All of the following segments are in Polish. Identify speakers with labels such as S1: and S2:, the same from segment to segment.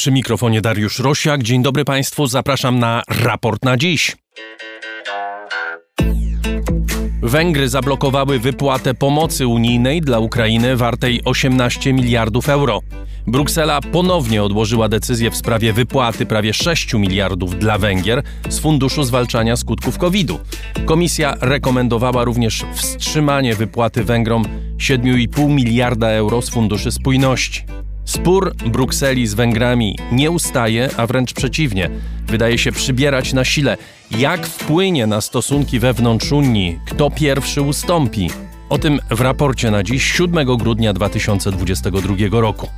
S1: Przy mikrofonie Dariusz Rosiak. Dzień dobry Państwu, zapraszam na raport na dziś. Węgry zablokowały wypłatę pomocy unijnej dla Ukrainy wartej 18 miliardów euro. Bruksela ponownie odłożyła decyzję w sprawie wypłaty prawie 6 miliardów dla Węgier z Funduszu Zwalczania Skutków COVID-u. Komisja rekomendowała również wstrzymanie wypłaty Węgrom 7,5 miliarda euro z Funduszy Spójności. Spór Brukseli z Węgrami nie ustaje, a wręcz przeciwnie, wydaje się przybierać na sile. Jak wpłynie na stosunki wewnątrz Unii? Kto pierwszy ustąpi? O tym w raporcie na dziś 7 grudnia 2022 roku.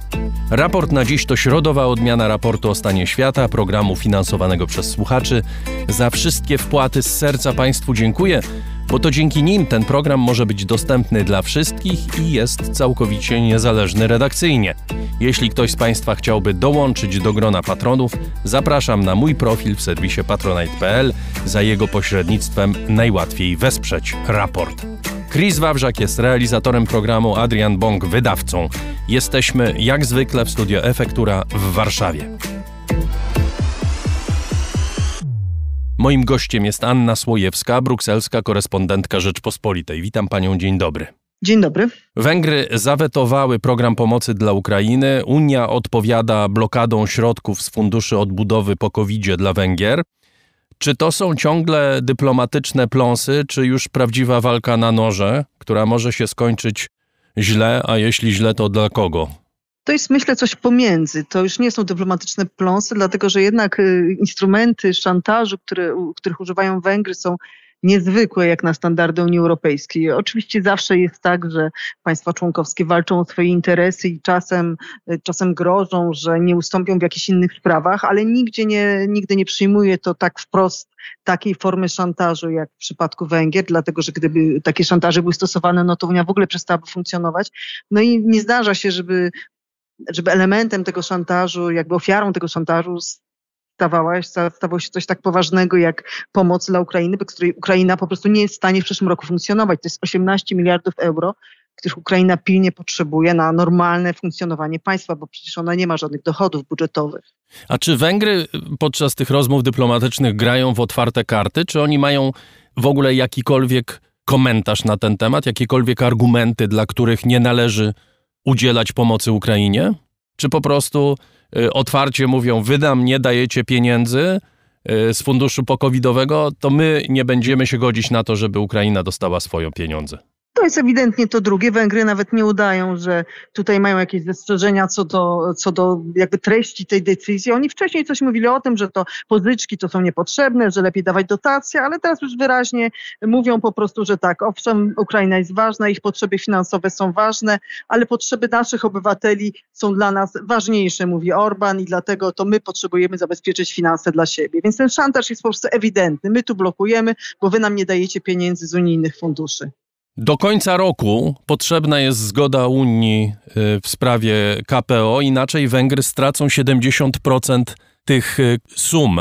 S1: Raport na dziś to środowa odmiana raportu o stanie świata, programu finansowanego przez słuchaczy. Za wszystkie wpłaty z serca Państwu dziękuję, bo to dzięki nim ten program może być dostępny dla wszystkich i jest całkowicie niezależny redakcyjnie. Jeśli ktoś z Państwa chciałby dołączyć do grona patronów, zapraszam na mój profil w serwisie patronite.pl. Za jego pośrednictwem najłatwiej wesprzeć raport. Chris Wawrzak jest realizatorem programu, Adrian Bong wydawcą. Jesteśmy jak zwykle w studio Efektura w Warszawie. Moim gościem jest Anna Słojewska, brukselska korespondentka Rzeczpospolitej. Witam panią, dzień dobry.
S2: Dzień dobry.
S1: Węgry zawetowały program pomocy dla Ukrainy. Unia odpowiada blokadą środków z funduszy odbudowy po covid dla Węgier. Czy to są ciągle dyplomatyczne pląsy, czy już prawdziwa walka na noże, która może się skończyć źle, a jeśli źle, to dla kogo?
S2: To jest myślę coś pomiędzy. To już nie są dyplomatyczne pląsy, dlatego że jednak y, instrumenty szantażu, które, których używają Węgry są niezwykłe jak na standardy Unii Europejskiej. Oczywiście zawsze jest tak, że państwa członkowskie walczą o swoje interesy i czasem, czasem grożą, że nie ustąpią w jakichś innych sprawach, ale nigdzie nie, nigdy nie przyjmuje to tak wprost takiej formy szantażu jak w przypadku Węgier, dlatego że gdyby takie szantaże były stosowane, no to Unia w ogóle przestałaby funkcjonować. No i nie zdarza się, żeby żeby elementem tego szantażu, jakby ofiarą tego szantażu stawała, stawało się coś tak poważnego jak pomoc dla Ukrainy, bez której Ukraina po prostu nie jest w stanie w przyszłym roku funkcjonować. To jest 18 miliardów euro, których Ukraina pilnie potrzebuje na normalne funkcjonowanie państwa, bo przecież ona nie ma żadnych dochodów budżetowych.
S1: A czy Węgry podczas tych rozmów dyplomatycznych grają w otwarte karty, czy oni mają w ogóle jakikolwiek komentarz na ten temat, jakiekolwiek argumenty, dla których nie należy udzielać pomocy Ukrainie? Czy po prostu y, otwarcie mówią, wy nam nie dajecie pieniędzy y, z funduszu pokowidowego, to my nie będziemy się godzić na to, żeby Ukraina dostała swoje pieniądze?
S2: To jest ewidentnie to drugie. Węgry nawet nie udają, że tutaj mają jakieś zastrzeżenia co do, co do jakby treści tej decyzji. Oni wcześniej coś mówili o tym, że to pożyczki to są niepotrzebne, że lepiej dawać dotacje, ale teraz już wyraźnie mówią po prostu, że tak, owszem, Ukraina jest ważna, ich potrzeby finansowe są ważne, ale potrzeby naszych obywateli są dla nas ważniejsze, mówi Orban i dlatego to my potrzebujemy zabezpieczyć finanse dla siebie. Więc ten szantaż jest po prostu ewidentny. My tu blokujemy, bo wy nam nie dajecie pieniędzy z unijnych funduszy.
S1: Do końca roku potrzebna jest zgoda Unii y, w sprawie KPO, inaczej Węgry stracą 70% tych y, sum.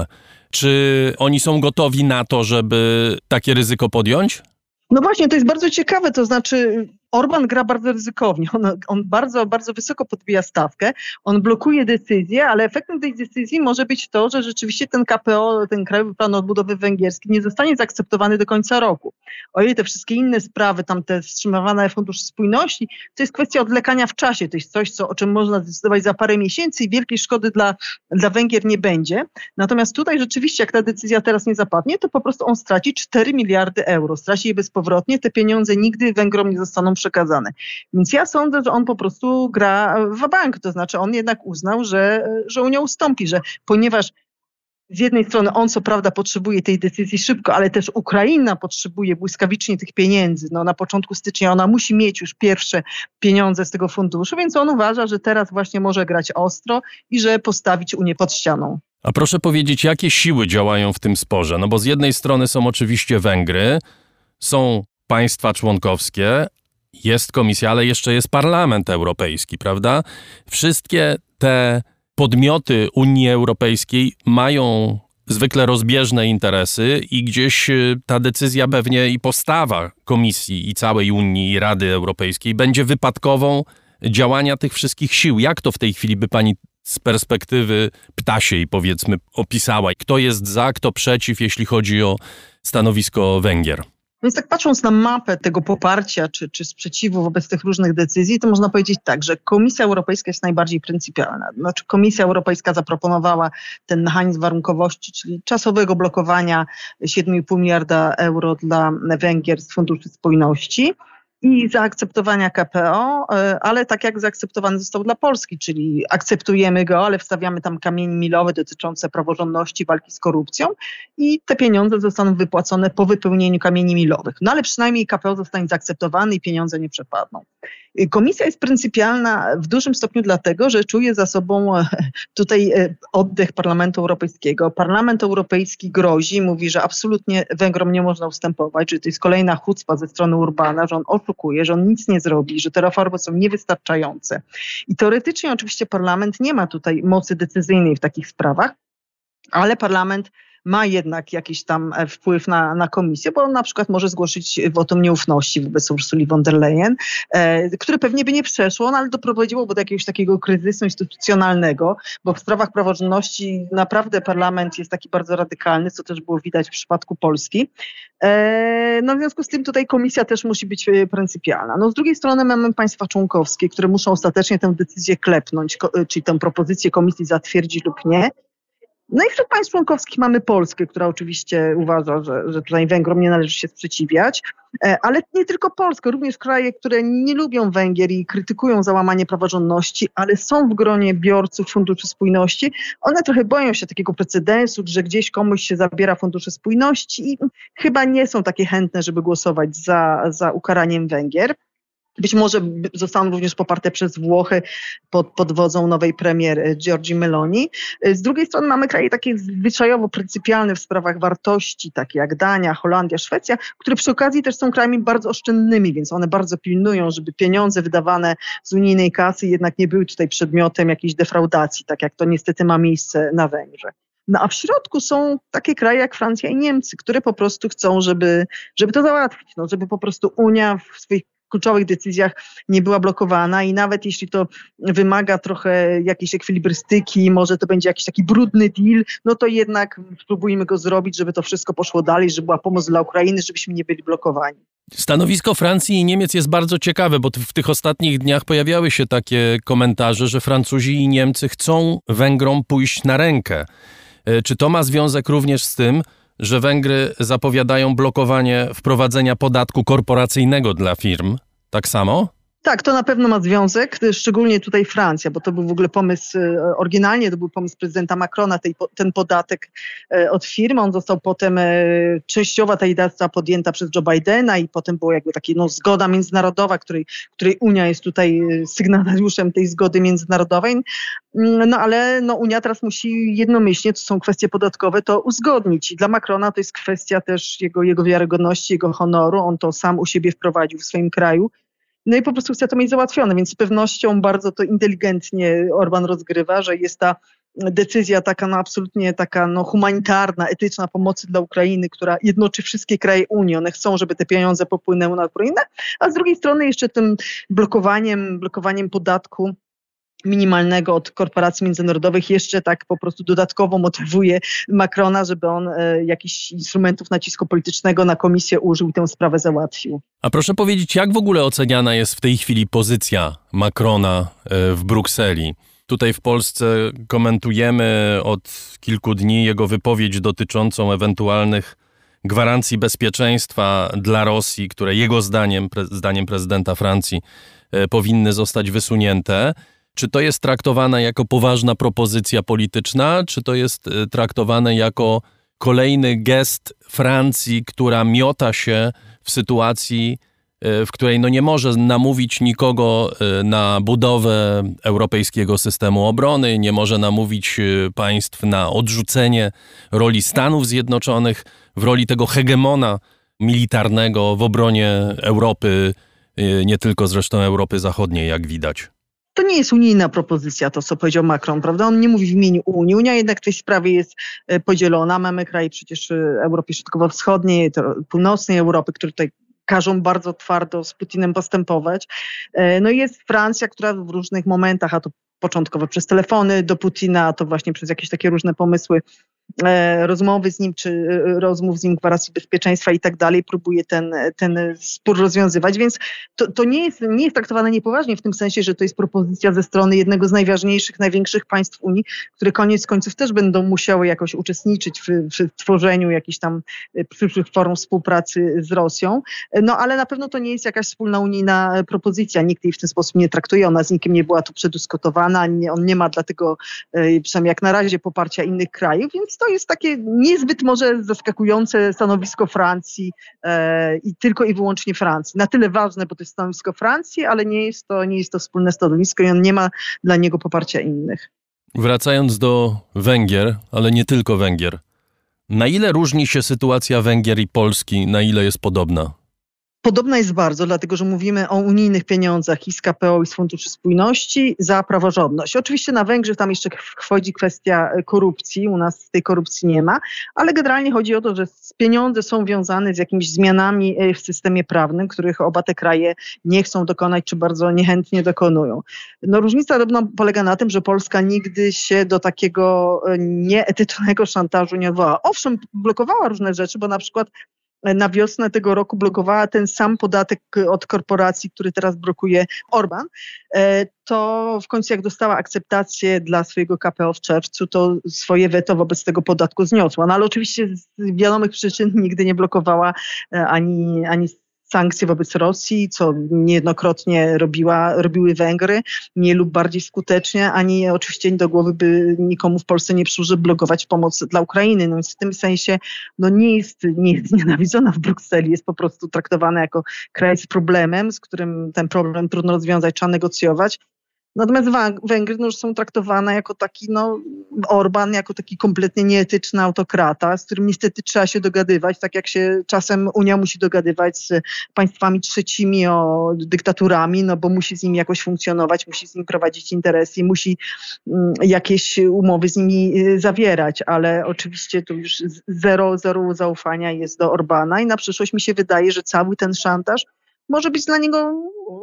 S1: Czy oni są gotowi na to, żeby takie ryzyko podjąć?
S2: No właśnie, to jest bardzo ciekawe, to znaczy Orban gra bardzo ryzykownie. On, on, bardzo, bardzo wysoko podbija stawkę, on blokuje decyzje, ale efektem tej decyzji może być to, że rzeczywiście ten KPO, ten Krajowy Plan Odbudowy Węgierski nie zostanie zaakceptowany do końca roku. O ile te wszystkie inne sprawy, tam te wstrzymywane fundusz spójności, to jest kwestia odlekania w czasie. To jest coś, co, o czym można zdecydować za parę miesięcy i wielkiej szkody dla, dla Węgier nie będzie. Natomiast tutaj rzeczywiście, jak ta decyzja teraz nie zapadnie, to po prostu on straci 4 miliardy euro. Straci je bezpowrotnie. Te pieniądze nigdy Węgrom nie zostaną przekazane. Więc ja sądzę, że on po prostu gra w bank, to znaczy on jednak uznał, że, że Unia ustąpi, że ponieważ z jednej strony on co prawda potrzebuje tej decyzji szybko, ale też Ukraina potrzebuje błyskawicznie tych pieniędzy. No, na początku stycznia ona musi mieć już pierwsze pieniądze z tego funduszu, więc on uważa, że teraz właśnie może grać ostro i że postawić Unię pod ścianą.
S1: A proszę powiedzieć, jakie siły działają w tym sporze? No bo z jednej strony są oczywiście Węgry, są państwa członkowskie, jest komisja, ale jeszcze jest Parlament Europejski, prawda? Wszystkie te podmioty Unii Europejskiej mają zwykle rozbieżne interesy i gdzieś y, ta decyzja pewnie i postawa Komisji i całej Unii i Rady Europejskiej będzie wypadkową działania tych wszystkich sił. Jak to w tej chwili by pani z perspektywy ptasiej, powiedzmy, opisała? Kto jest za, kto przeciw, jeśli chodzi o stanowisko Węgier?
S2: Więc tak patrząc na mapę tego poparcia czy, czy sprzeciwu wobec tych różnych decyzji, to można powiedzieć tak, że Komisja Europejska jest najbardziej pryncypialna. Znaczy Komisja Europejska zaproponowała ten mechanizm warunkowości, czyli czasowego blokowania 7,5 miliarda euro dla Węgier z Funduszu Spójności i zaakceptowania KPO, e, ale tak jak zaakceptowany został dla Polski, czyli akceptujemy go, ale wstawiamy tam kamień milowy dotyczące praworządności, walki z korupcją i te pieniądze zostaną wypłacone po wypełnieniu kamieni milowych. No ale przynajmniej KPO zostanie zaakceptowany i pieniądze nie przepadną. Komisja jest pryncypialna w dużym stopniu dlatego, że czuje za sobą e, tutaj e, oddech Parlamentu Europejskiego. Parlament Europejski grozi, mówi, że absolutnie Węgrom nie można ustępować, że to jest kolejna chucpa ze strony Urbana, że on oszukuje, że on nic nie zrobi, że te reformy są niewystarczające. I teoretycznie oczywiście parlament nie ma tutaj mocy decyzyjnej w takich sprawach, ale parlament ma jednak jakiś tam e, wpływ na, na komisję, bo on na przykład może zgłosić wotum nieufności wobec Ursuli von der Leyen, e, które pewnie by nie przeszło, no, ale doprowadziłoby do jakiegoś takiego kryzysu instytucjonalnego, bo w sprawach praworządności naprawdę parlament jest taki bardzo radykalny, co też było widać w przypadku Polski. E, no w związku z tym tutaj komisja też musi być e, pryncypialna. No z drugiej strony mamy państwa członkowskie, które muszą ostatecznie tę decyzję klepnąć, czyli tę propozycję komisji zatwierdzić lub nie. No i wśród państw członkowskich mamy Polskę, która oczywiście uważa, że, że tutaj Węgrom nie należy się sprzeciwiać, e, ale nie tylko Polskę, również kraje, które nie lubią Węgier i krytykują załamanie praworządności, ale są w gronie biorców Funduszu Spójności. One trochę boją się takiego precedensu, że gdzieś komuś się zabiera Fundusze Spójności i chyba nie są takie chętne, żeby głosować za, za ukaraniem Węgier. Być może zostaną również poparte przez Włochy pod, pod wodzą nowej premier e, Giorgi Meloni. E, z drugiej strony mamy kraje takie zwyczajowo pryncypialne w sprawach wartości, takie jak Dania, Holandia, Szwecja, które przy okazji też są krajami bardzo oszczędnymi, więc one bardzo pilnują, żeby pieniądze wydawane z unijnej kasy jednak nie były tutaj przedmiotem jakiejś defraudacji, tak jak to niestety ma miejsce na Węgrzech. No a w środku są takie kraje jak Francja i Niemcy, które po prostu chcą, żeby, żeby to załatwić, no, żeby po prostu Unia w swoich kluczowych decyzjach nie była blokowana i nawet jeśli to wymaga trochę jakiejś ekwilibrystyki, może to będzie jakiś taki brudny deal, no to jednak spróbujmy go zrobić, żeby to wszystko poszło dalej, żeby była pomoc dla Ukrainy, żebyśmy nie byli blokowani.
S1: Stanowisko Francji i Niemiec jest bardzo ciekawe, bo w tych ostatnich dniach pojawiały się takie komentarze, że Francuzi i Niemcy chcą Węgrom pójść na rękę. E, czy to ma związek również z tym, że Węgry zapowiadają blokowanie wprowadzenia podatku korporacyjnego dla firm. Tak samo?
S2: Tak, to na pewno ma związek, szczególnie tutaj Francja, bo to był w ogóle pomysł, e, oryginalnie to był pomysł prezydenta Macrona, tej, ten podatek e, od firm. On został potem, częściowa ta idea została podjęta przez Joe Bidena i potem była jakby taka no, zgoda międzynarodowa, której, której Unia jest tutaj sygnatariuszem tej zgody międzynarodowej. Mm, no ale no, Unia teraz musi jednomyślnie, to są kwestie podatkowe, to uzgodnić. I dla Macrona to jest kwestia też jego, jego wiarygodności, jego honoru. On to sam u siebie wprowadził w swoim kraju no i po prostu chce to mieć załatwione, więc z pewnością bardzo to inteligentnie Orban rozgrywa, że jest ta decyzja taka no absolutnie taka no humanitarna, etyczna pomocy dla Ukrainy, która jednoczy wszystkie kraje Unii. One chcą, żeby te pieniądze popłynęły na Ukrainę, a z drugiej strony jeszcze tym blokowaniem, blokowaniem podatku minimalnego od korporacji międzynarodowych jeszcze tak po prostu dodatkowo motywuje Macrona, żeby on e, jakichś instrumentów nacisku politycznego na komisję użył i tę sprawę załatwił.
S1: A proszę powiedzieć, jak w ogóle oceniana jest w tej chwili pozycja Macrona e, w Brukseli? Tutaj w Polsce komentujemy od kilku dni jego wypowiedź dotyczącą ewentualnych gwarancji bezpieczeństwa dla Rosji, które jego zdaniem, pre, zdaniem prezydenta Francji, e, powinny zostać wysunięte. Czy to jest traktowane jako poważna propozycja polityczna, czy to jest y, traktowane jako kolejny gest Francji, która miota się w sytuacji, y, w której no nie może namówić nikogo y, na budowę europejskiego systemu obrony, nie może namówić państw na odrzucenie roli Stanów Zjednoczonych w roli tego hegemona militarnego w obronie Europy, nie tylko zresztą Europy Zachodniej, jak widać
S2: to nie jest unijna propozycja, to co powiedział Macron, prawda? On nie mówi w imieniu Unii. Unia jednak w tej sprawie jest e, podzielona. Mamy kraje przecież e, Europy Środkowo-Wschodniej, północnej Europy, które tutaj każą bardzo twardo z Putinem postępować. E, no i jest Francja, która w różnych momentach, a to początkowo przez telefony do Putina, to właśnie przez jakieś takie różne pomysły rozmowy z nim, czy e, rozmów z nim gwarancji bezpieczeństwa i tak dalej, próbuje ten, ten spór rozwiązywać, więc to, to nie, jest, nie jest traktowane niepoważnie w tym sensie, że to jest propozycja ze strony jednego z najważniejszych, największych państw Unii, które koniec końców też będą musiały jakoś uczestniczyć w, w tworzeniu jakichś tam e, przyszłych form współpracy z Rosją, no ale na pewno to nie jest jakaś wspólna unijna propozycja, nikt jej w ten sposób nie traktuje, ona z nikim nie była tu przedyskutowana, nie, on nie ma dlatego, przynajmniej jak na razie, poparcia innych krajów, więc to jest takie niezbyt może zaskakujące stanowisko Francji e, i tylko i wyłącznie Francji. Na tyle ważne, bo to jest stanowisko Francji, ale nie jest to, nie jest to wspólne stanowisko i on nie ma dla niego poparcia innych.
S1: Wracając do Węgier, ale nie tylko Węgier. Na ile różni się sytuacja Węgier i Polski, na ile jest podobna?
S2: Podobna jest bardzo, dlatego że mówimy o unijnych pieniądzach i z KPO i z Funduszy Spójności za praworządność. Oczywiście na Węgrzech tam jeszcze wchodzi kwestia e, korupcji, u nas tej korupcji nie ma, ale generalnie chodzi o to, że pieniądze są wiązane z jakimiś zmianami e, w systemie prawnym, których oba te kraje nie chcą dokonać, czy bardzo niechętnie dokonują. No różnica polega na tym, że Polska nigdy się do takiego e, nieetycznego szantażu nie odwołała. Owszem, blokowała różne rzeczy, bo na przykład na wiosnę tego roku blokowała ten sam podatek od korporacji, który teraz blokuje Orban, e, to w końcu jak dostała akceptację dla swojego KPO w czerwcu, to swoje weto wobec tego podatku zniosła. No ale oczywiście z wiadomych przyczyn nigdy nie blokowała e, ani, ani sankcje wobec Rosji, co niejednokrotnie robiła, robiły Węgry, nie lub bardziej skutecznie, ani oczywiście do głowy by nikomu w Polsce nie przyszło, żeby blokować pomoc dla Ukrainy. No więc w tym sensie no nie, jest, nie jest nienawidzona w Brukseli, jest po prostu traktowana jako kraj z problemem, z którym ten problem trudno rozwiązać, trzeba negocjować. Natomiast Węgry no, już są traktowane jako taki, no, Orban, jako taki kompletnie nieetyczny autokrata, z którym niestety trzeba się dogadywać, tak jak się czasem Unia musi dogadywać z państwami trzecimi o dyktaturami, no bo musi z nimi jakoś funkcjonować, musi z nimi prowadzić interesy, musi mm, jakieś umowy z nimi y, zawierać, ale oczywiście to już zero, zero zaufania jest do Orbana i na przyszłość mi się wydaje, że cały ten szantaż może być dla niego,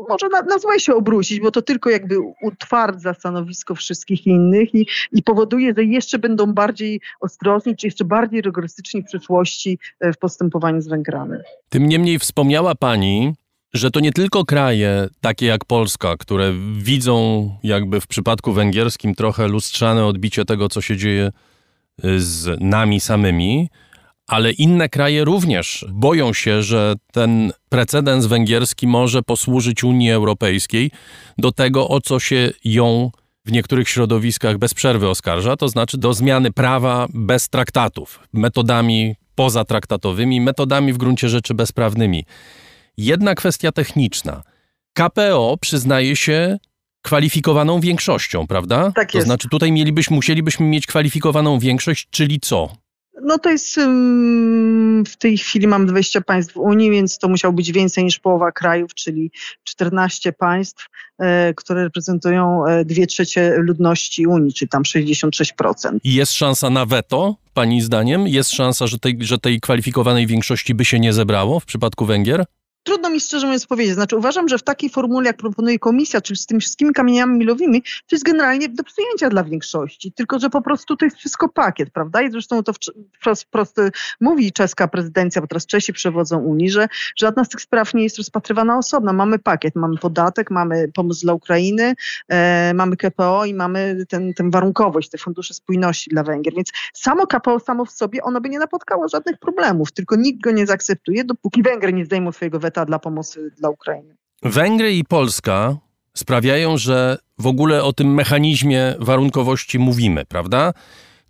S2: może na, na złe się obrócić, bo to tylko jakby utwardza stanowisko wszystkich innych i, i powoduje, że jeszcze będą bardziej ostrożni, czy jeszcze bardziej rygorystyczni w przyszłości e, w postępowaniu z Węgrami.
S1: Tym niemniej wspomniała Pani, że to nie tylko kraje takie jak Polska, które widzą jakby w przypadku węgierskim trochę lustrzane odbicie tego, co się dzieje e, z nami samymi, ale inne kraje również boją się, że ten precedens węgierski może posłużyć Unii Europejskiej do tego, o co się ją w niektórych środowiskach bez przerwy oskarża, to znaczy do zmiany prawa bez traktatów, metodami pozatraktatowymi, metodami w gruncie rzeczy bezprawnymi. Jedna kwestia techniczna. KPO przyznaje się kwalifikowaną większością, prawda?
S2: Tak
S1: jest. To znaczy tutaj mielibyśmy, musielibyśmy mieć kwalifikowaną większość, czyli co?
S2: No to jest w tej chwili mam 20 państw w Unii, więc to musiał być więcej niż połowa krajów, czyli 14 państw, e, które reprezentują 2 e, trzecie ludności Unii, czyli tam 66%.
S1: I jest szansa na weto, pani zdaniem? Jest szansa, że tej, że tej kwalifikowanej większości by się nie zebrało w przypadku Węgier?
S2: Trudno mi szczerze mówiąc powiedzieć. Znaczy uważam, że w takiej formule, jak proponuje komisja, czyli z tymi wszystkimi kamieniami milowymi, to jest generalnie do przyjęcia dla większości. Tylko, że po prostu to jest wszystko pakiet, prawda? I zresztą to wprost mówi czeska prezydencja, bo teraz Czesi przewodzą Unii, że żadna z tych spraw nie jest rozpatrywana osobno. Mamy pakiet, mamy podatek, mamy pomoc dla Ukrainy, e, mamy KPO i mamy ten, ten warunkowość, te fundusze spójności dla Węgier. Więc samo KPO samo w sobie, ono by nie napotkało żadnych problemów, tylko nikt go nie zaakceptuje, dopóki Węgry nie zdejmą swojego weta dla pomocy dla Ukrainy.
S1: Węgry i Polska sprawiają, że w ogóle o tym mechanizmie warunkowości mówimy, prawda?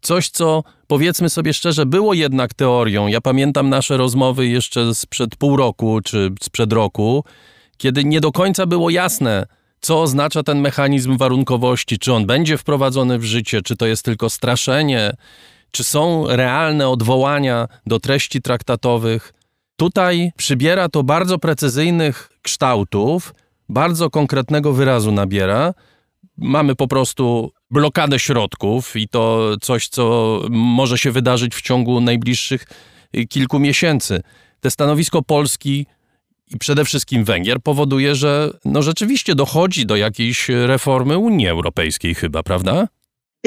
S1: Coś, co powiedzmy sobie szczerze, było jednak teorią. Ja pamiętam nasze rozmowy jeszcze sprzed pół roku czy sprzed roku, kiedy nie do końca było jasne, co oznacza ten mechanizm warunkowości, czy on będzie wprowadzony w życie, czy to jest tylko straszenie, czy są realne odwołania do treści traktatowych. Tutaj przybiera to bardzo precyzyjnych kształtów, bardzo konkretnego wyrazu nabiera. Mamy po prostu blokadę środków i to coś, co może się wydarzyć w ciągu najbliższych kilku miesięcy. Te stanowisko Polski i przede wszystkim Węgier powoduje, że no rzeczywiście dochodzi do jakiejś reformy Unii Europejskiej chyba, prawda?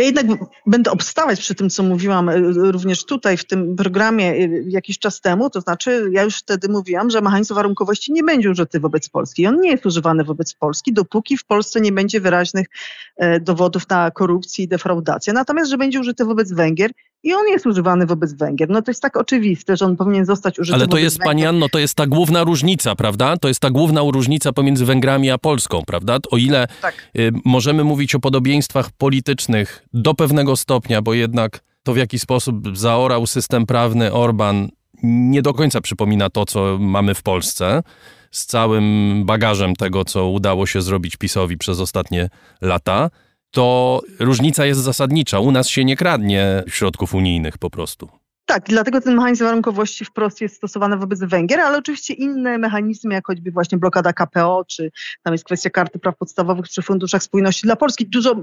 S2: Ja jednak będę obstawać przy tym, co mówiłam e, również tutaj w tym programie e, jakiś czas temu, to znaczy ja już wtedy mówiłam, że mechanizm warunkowości nie będzie użyty wobec Polski. On nie jest używany wobec Polski, dopóki w Polsce nie będzie wyraźnych e, dowodów na korupcję i defraudację. Natomiast, że będzie użyty wobec Węgier i on jest używany wobec Węgier. No to jest tak oczywiste, że on powinien zostać użyty
S1: Ale to jest,
S2: Węgier.
S1: pani Anno, to jest ta główna różnica, prawda? To jest ta główna różnica pomiędzy Węgrami a Polską, prawda? O ile
S2: Tak.
S1: y, możemy mówić o podobieństwach politycznych do pewnego stopnia, bo jednak to w jaki sposób zaorał system prawny Orban nie do końca przypomina to, co mamy w Polsce, z całym bagażem tego, co udało się zrobić PiSowi przez ostatnie lata, to różnica jest zasadnicza. U nas się nie kradnie środków unijnych po prostu.
S2: Tak, dlatego ten mechanizm warunkowości wprost jest stosowany wobec Węgier, ale oczywiście inne mechanizmy, jak choćby właśnie blokada KPO, czy tam jest kwestia karty praw podstawowych przy funduszach spójności dla Polski, dużo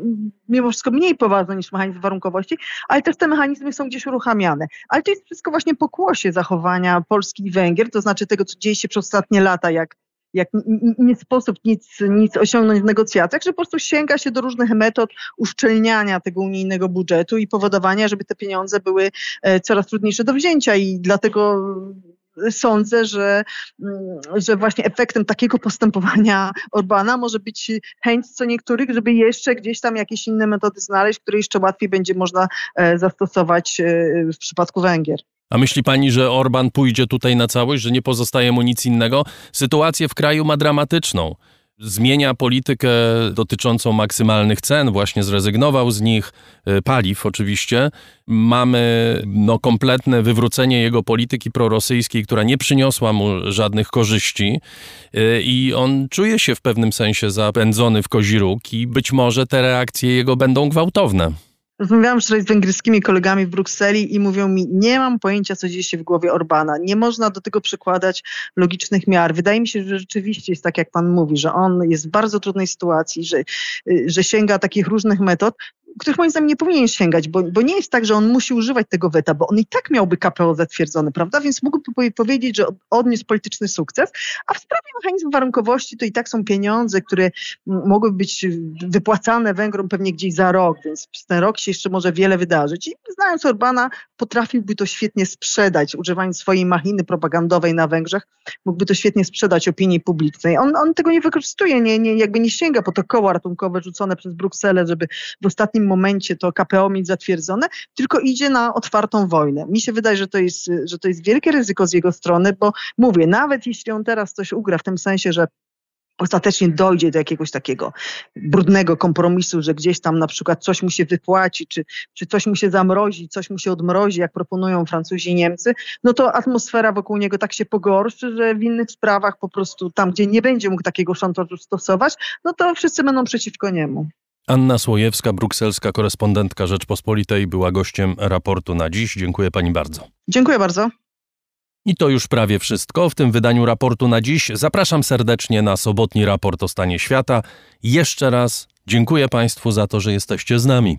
S2: mimo wszystko mniej poważne niż mechanizm warunkowości, ale też te mechanizmy są gdzieś uruchamiane. Ale to jest wszystko właśnie pokłosie zachowania Polski i Węgier, to znaczy tego, co dzieje się przez ostatnie lata, jak jak nie sposób nic, nic osiągnąć w negocjacjach, że po prostu sięga się do różnych metod uszczelniania tego unijnego budżetu i powodowania, żeby te pieniądze były e, coraz trudniejsze do wzięcia i dlatego sądzę, że, mm, że właśnie efektem takiego postępowania Orbana może być chęć co niektórych, żeby jeszcze gdzieś tam jakieś inne metody znaleźć, które jeszcze łatwiej będzie można e, zastosować e, w przypadku Węgier.
S1: A myśli pani, że Orban pójdzie tutaj na całość, że nie pozostaje mu nic innego? Sytuację w kraju ma dramatyczną. Zmienia politykę dotyczącą maksymalnych cen, właśnie zrezygnował z nich, y, paliw oczywiście. Mamy no, kompletne wywrócenie jego polityki prorosyjskiej, która nie przyniosła mu żadnych korzyści y, i on czuje się w pewnym sensie zapędzony w kozi i być może te reakcje jego będą gwałtowne.
S2: Rozmawiałam wczoraj z węgierskimi kolegami w Brukseli i mówią mi, nie mam pojęcia, co dzieje się w głowie Orbana. Nie można do tego przykładać logicznych miar. Wydaje mi się, że rzeczywiście jest tak, jak pan mówi, że on jest w bardzo trudnej sytuacji, że, y, że sięga takich różnych metod, których moim zdaniem nie powinien sięgać, bo, bo nie jest tak, że on musi używać tego weta, bo on i tak miałby KPO zatwierdzony, prawda? Więc mógłby powie- powiedzieć, że od- odniósł polityczny sukces, a w sprawie mechanizmu warunkowości to i tak są pieniądze, które mogłyby być wypłacane Węgrom pewnie gdzieś za rok, więc ten rok się jeszcze może wiele wydarzyć. I znając Orbana, potrafiłby to świetnie sprzedać, używając swojej machiny propagandowej na Węgrzech, mógłby to świetnie sprzedać opinii publicznej. On, on tego nie wykorzystuje, nie, nie, jakby nie sięga po to koło ratunkowe rzucone przez Brukselę, żeby w ostatnim momencie to KPO mieć zatwierdzone, tylko idzie na otwartą wojnę. Mi się wydaje, że to jest, że to jest wielkie ryzyko z jego strony, bo mówię, nawet jeśli on teraz coś ugra w tym sensie, że ostatecznie dojdzie do jakiegoś takiego brudnego kompromisu, że gdzieś tam na przykład coś mu się wypłaci, czy, czy coś mu się zamrozi, coś mu się odmrozi, jak proponują Francuzi i Niemcy, no to atmosfera wokół niego tak się pogorszy, że w innych sprawach po prostu tam, gdzie nie będzie mógł takiego szantażu stosować, no to wszyscy będą przeciwko niemu.
S1: Anna Słojewska, brukselska korespondentka Rzeczpospolitej, była gościem raportu na dziś. Dziękuję pani bardzo.
S2: Dziękuję bardzo.
S1: I to już prawie wszystko w tym wydaniu raportu na dziś. Zapraszam serdecznie na sobotni raport o stanie świata. Jeszcze raz dziękuję Państwu za to, że jesteście z nami.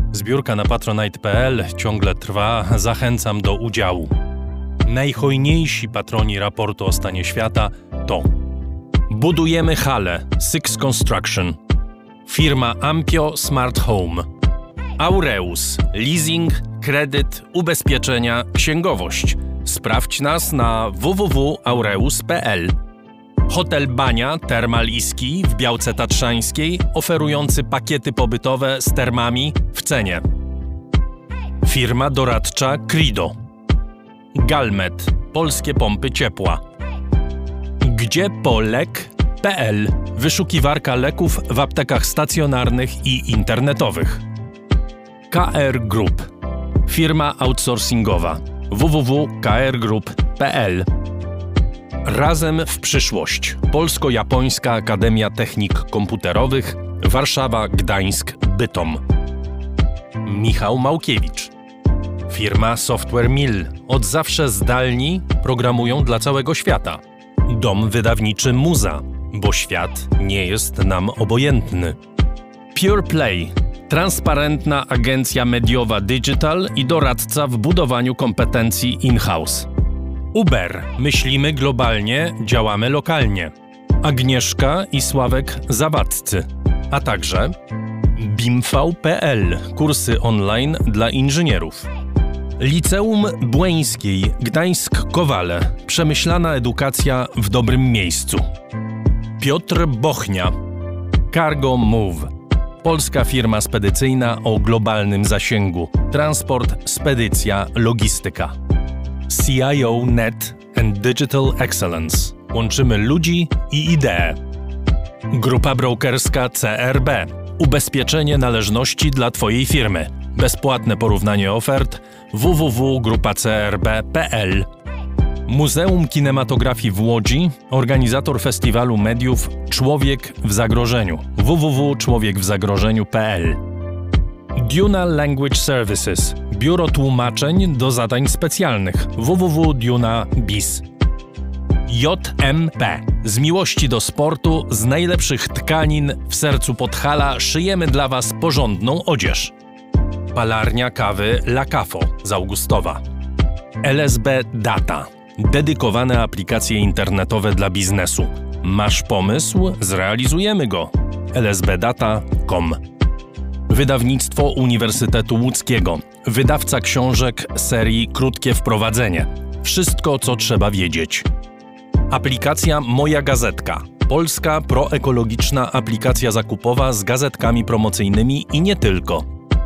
S1: Zbiórka na patronite.pl ciągle trwa, zachęcam do udziału. Najhojniejsi patroni raportu o stanie świata to Budujemy halę Six Construction, firma Ampio Smart Home, Aureus, leasing, kredyt, ubezpieczenia, księgowość. Sprawdź nas na www.aureus.pl. Hotel Bania Termal Iski w Białce Tatrzańskiej, oferujący pakiety pobytowe z termami w cenie. Firma doradcza Crido. Galmet. Polskie pompy ciepła. Gdzie Polek? PL wyszukiwarka leków w aptekach stacjonarnych i internetowych. KR Group firma outsourcingowa www.krgroup.pl Razem w przyszłość. Polsko-Japońska Akademia Technik Komputerowych Warszawa, Gdańsk, Bytom. Michał Małkiewicz. Firma Software Mill. Od zawsze zdalni programują dla całego świata. Dom wydawniczy Muza, bo świat nie jest nam obojętny. Pure Play. Transparentna agencja mediowa digital i doradca w budowaniu kompetencji in-house. Uber. Myślimy globalnie, działamy lokalnie. Agnieszka i Sławek Zawadcy. A także BIMV.pl. Kursy online dla inżynierów. Liceum Błeńskiej Gdańsk-Kowale. Przemyślana edukacja w dobrym miejscu. Piotr Bochnia. Cargo Move. Polska firma spedycyjna o globalnym zasięgu. Transport, spedycja, logistyka. CIO Net and Digital Excellence. Łączymy ludzi i idee. Grupa brokerska CRB. Ubezpieczenie należności dla Twojej firmy. Bezpłatne porównanie ofert www.grupacrb.pl Muzeum Kinematografii w Łodzi, organizator festiwalu mediów Człowiek w zagrożeniu. www.człowiekwzagrożeniu.pl Duna Language Services Biuro tłumaczeń do zadań specjalnych. www.duna.biz JMP. Z miłości do sportu, z najlepszych tkanin w sercu Podhala szyjemy dla Was porządną odzież. Palarnia kawy La Cafo z Augustowa. LSB Data. Dedykowane aplikacje internetowe dla biznesu. Masz pomysł? Zrealizujemy go. lsbdata.com Wydawnictwo Uniwersytetu Łódzkiego. Wydawca książek serii Krótkie Wprowadzenie. Wszystko, co trzeba wiedzieć. Aplikacja Moja Gazetka. Polska proekologiczna aplikacja zakupowa z gazetkami promocyjnymi i nie tylko.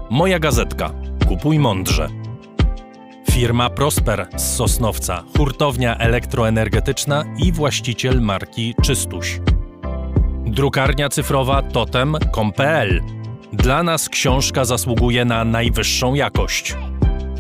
S1: Moja Gazetka. Kupuj mądrze. Firma Prosper z Sosnowca, hurtownia elektroenergetyczna i właściciel marki Czystuś. Drukarnia cyfrowa totem.com.pl. Dla nas książka zasługuje na najwyższą jakość.